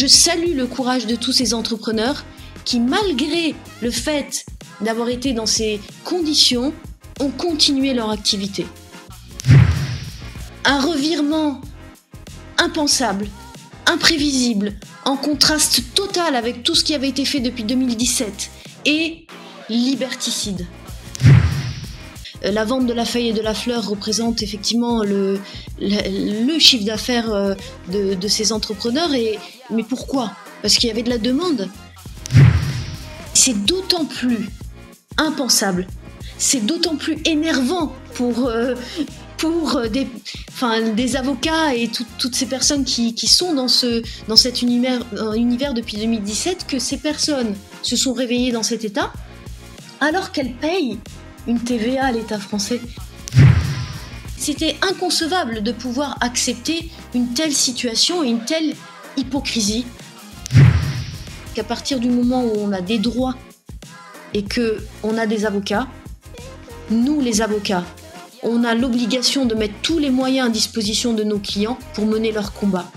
Je salue le courage de tous ces entrepreneurs qui, malgré le fait d'avoir été dans ces conditions, ont continué leur activité. Un revirement impensable, imprévisible, en contraste total avec tout ce qui avait été fait depuis 2017 et liberticide. Euh, la vente de la feuille et de la fleur représente effectivement le, le, chiffre d'affaires euh, de, ces entrepreneurs. Et, mais pourquoi? Parce qu'il y avait de la demande. C'est d'autant plus impensable, c'est d'autant plus énervant pour, euh, pour des, enfin, des avocats et toutes ces personnes qui, qui, sont dans, ce, dans cet univers, univers depuis 2017 que ces personnes se sont réveillées dans cet état alors qu'elles payent une TVA à l'État français. C'était inconcevable de pouvoir accepter une telle situation et une telle hypocrisie. Qu'à partir du moment où on a des droits et que on a des avocats, nous les avocats, on a l'obligation de mettre tous les moyens à disposition de nos clients pour mener leur combat.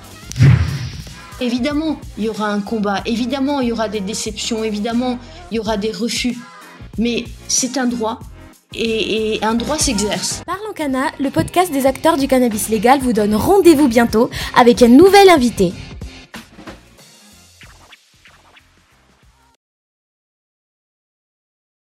Évidemment, il y aura un combat, évidemment, il y aura des déceptions, évidemment, il y aura des refus. Mais c'est un droit et, un droit s'exerce. Parlons Cana, le podcast des acteurs du cannabis légal vous donne rendez-vous bientôt avec un nouvel invité.